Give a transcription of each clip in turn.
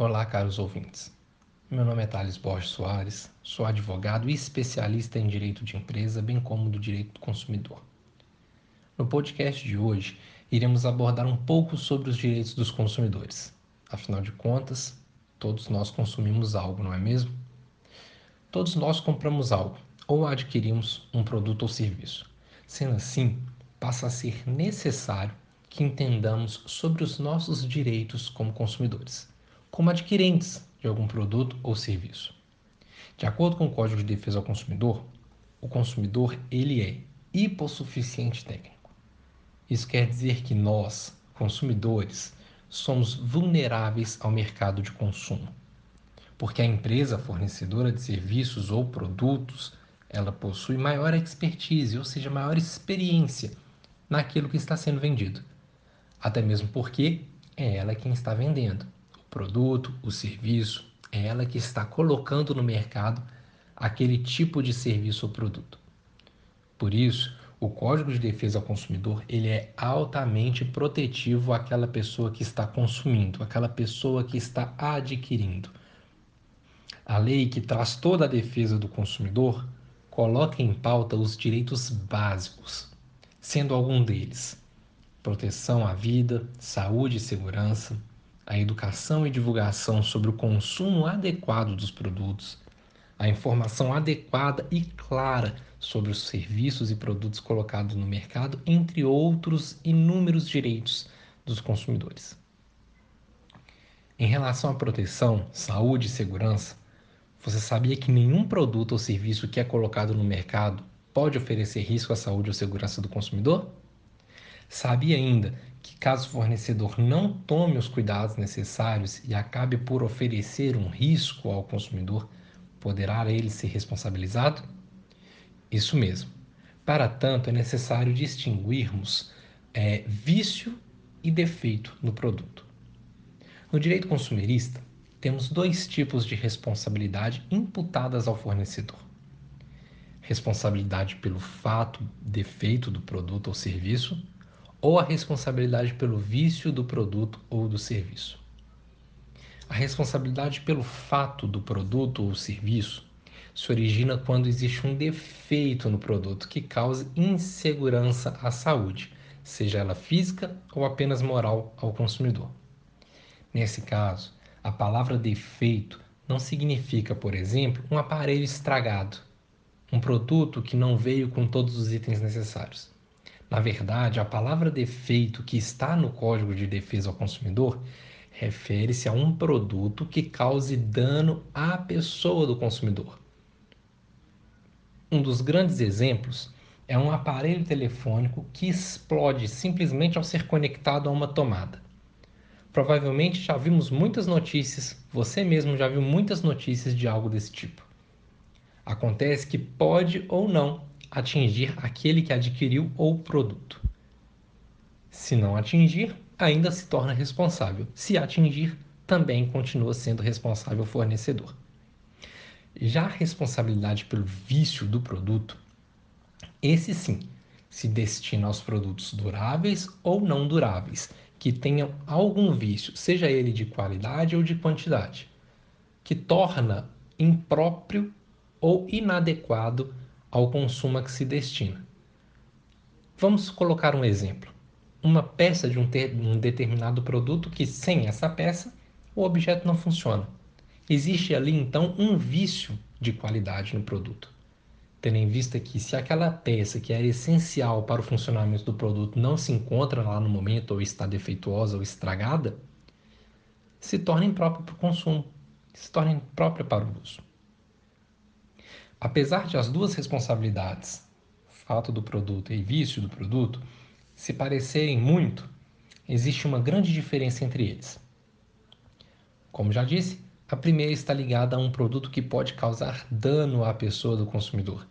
Olá, caros ouvintes. Meu nome é Thales Borges Soares, sou advogado e especialista em direito de empresa, bem como do direito do consumidor. No podcast de hoje, iremos abordar um pouco sobre os direitos dos consumidores. Afinal de contas, todos nós consumimos algo, não é mesmo? Todos nós compramos algo ou adquirimos um produto ou serviço. Sendo assim, passa a ser necessário que entendamos sobre os nossos direitos como consumidores como adquirentes de algum produto ou serviço. De acordo com o Código de Defesa ao Consumidor, o consumidor ele é hipossuficiente técnico. Isso quer dizer que nós, consumidores, somos vulneráveis ao mercado de consumo, porque a empresa fornecedora de serviços ou produtos ela possui maior expertise, ou seja, maior experiência naquilo que está sendo vendido. Até mesmo porque é ela quem está vendendo produto, o serviço, é ela que está colocando no mercado aquele tipo de serviço ou produto. Por isso, o Código de Defesa ao Consumidor ele é altamente protetivo àquela pessoa que está consumindo, àquela pessoa que está adquirindo. A lei que traz toda a defesa do consumidor coloca em pauta os direitos básicos, sendo algum deles proteção à vida, saúde e segurança, a educação e divulgação sobre o consumo adequado dos produtos, a informação adequada e clara sobre os serviços e produtos colocados no mercado, entre outros inúmeros direitos dos consumidores. Em relação à proteção, saúde e segurança, você sabia que nenhum produto ou serviço que é colocado no mercado pode oferecer risco à saúde ou segurança do consumidor? Sabia ainda que, caso o fornecedor não tome os cuidados necessários e acabe por oferecer um risco ao consumidor, poderá ele ser responsabilizado? Isso mesmo. Para tanto, é necessário distinguirmos é, vício e defeito no produto. No direito consumerista, temos dois tipos de responsabilidade imputadas ao fornecedor: responsabilidade pelo fato, defeito do produto ou serviço ou a responsabilidade pelo vício do produto ou do serviço. A responsabilidade pelo fato do produto ou serviço se origina quando existe um defeito no produto que cause insegurança à saúde, seja ela física ou apenas moral ao consumidor. Nesse caso, a palavra defeito não significa, por exemplo, um aparelho estragado, um produto que não veio com todos os itens necessários. Na verdade, a palavra defeito que está no Código de Defesa ao Consumidor refere-se a um produto que cause dano à pessoa do consumidor. Um dos grandes exemplos é um aparelho telefônico que explode simplesmente ao ser conectado a uma tomada. Provavelmente já vimos muitas notícias, você mesmo já viu muitas notícias de algo desse tipo. Acontece que pode ou não atingir aquele que adquiriu o produto. Se não atingir, ainda se torna responsável. Se atingir, também continua sendo responsável o fornecedor. Já a responsabilidade pelo vício do produto, esse sim se destina aos produtos duráveis ou não duráveis, que tenham algum vício, seja ele de qualidade ou de quantidade, que torna impróprio ou inadequado ao consumo a que se destina. Vamos colocar um exemplo. Uma peça de um, ter, um determinado produto que, sem essa peça, o objeto não funciona. Existe ali então um vício de qualidade no produto. Tendo em vista que, se aquela peça que é essencial para o funcionamento do produto não se encontra lá no momento, ou está defeituosa ou estragada, se torna imprópria para o consumo, se torna imprópria para o uso. Apesar de as duas responsabilidades, fato do produto e vício do produto, se parecerem muito, existe uma grande diferença entre eles. Como já disse, a primeira está ligada a um produto que pode causar dano à pessoa do consumidor.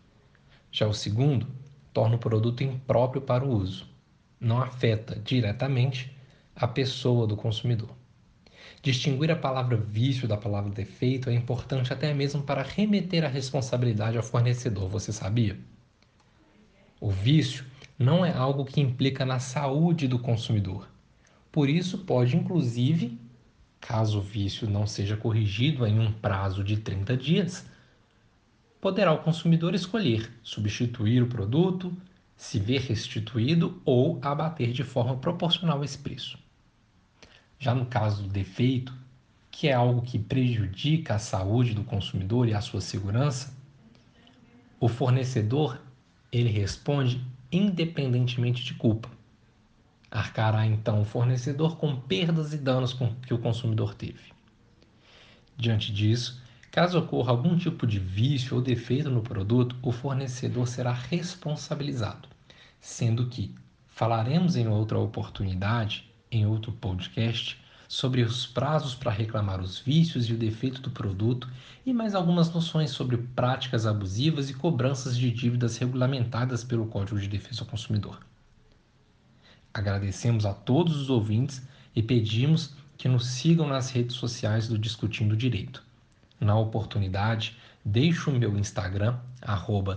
Já o segundo torna o produto impróprio para o uso. Não afeta diretamente a pessoa do consumidor. Distinguir a palavra vício da palavra defeito é importante até mesmo para remeter a responsabilidade ao fornecedor, você sabia? O vício não é algo que implica na saúde do consumidor. Por isso, pode inclusive Caso o vício não seja corrigido em um prazo de 30 dias, poderá o consumidor escolher substituir o produto, se ver restituído ou abater de forma proporcional esse preço. Já no caso do defeito, que é algo que prejudica a saúde do consumidor e a sua segurança, o fornecedor ele responde independentemente de culpa. Arcará então o fornecedor com perdas e danos que o consumidor teve. Diante disso, caso ocorra algum tipo de vício ou defeito no produto, o fornecedor será responsabilizado, sendo que falaremos em outra oportunidade, em outro podcast, sobre os prazos para reclamar os vícios e o defeito do produto e mais algumas noções sobre práticas abusivas e cobranças de dívidas regulamentadas pelo Código de Defesa do Consumidor. Agradecemos a todos os ouvintes e pedimos que nos sigam nas redes sociais do Discutindo Direito. Na oportunidade, deixo o meu Instagram, arroba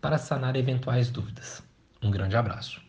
para sanar eventuais dúvidas. Um grande abraço.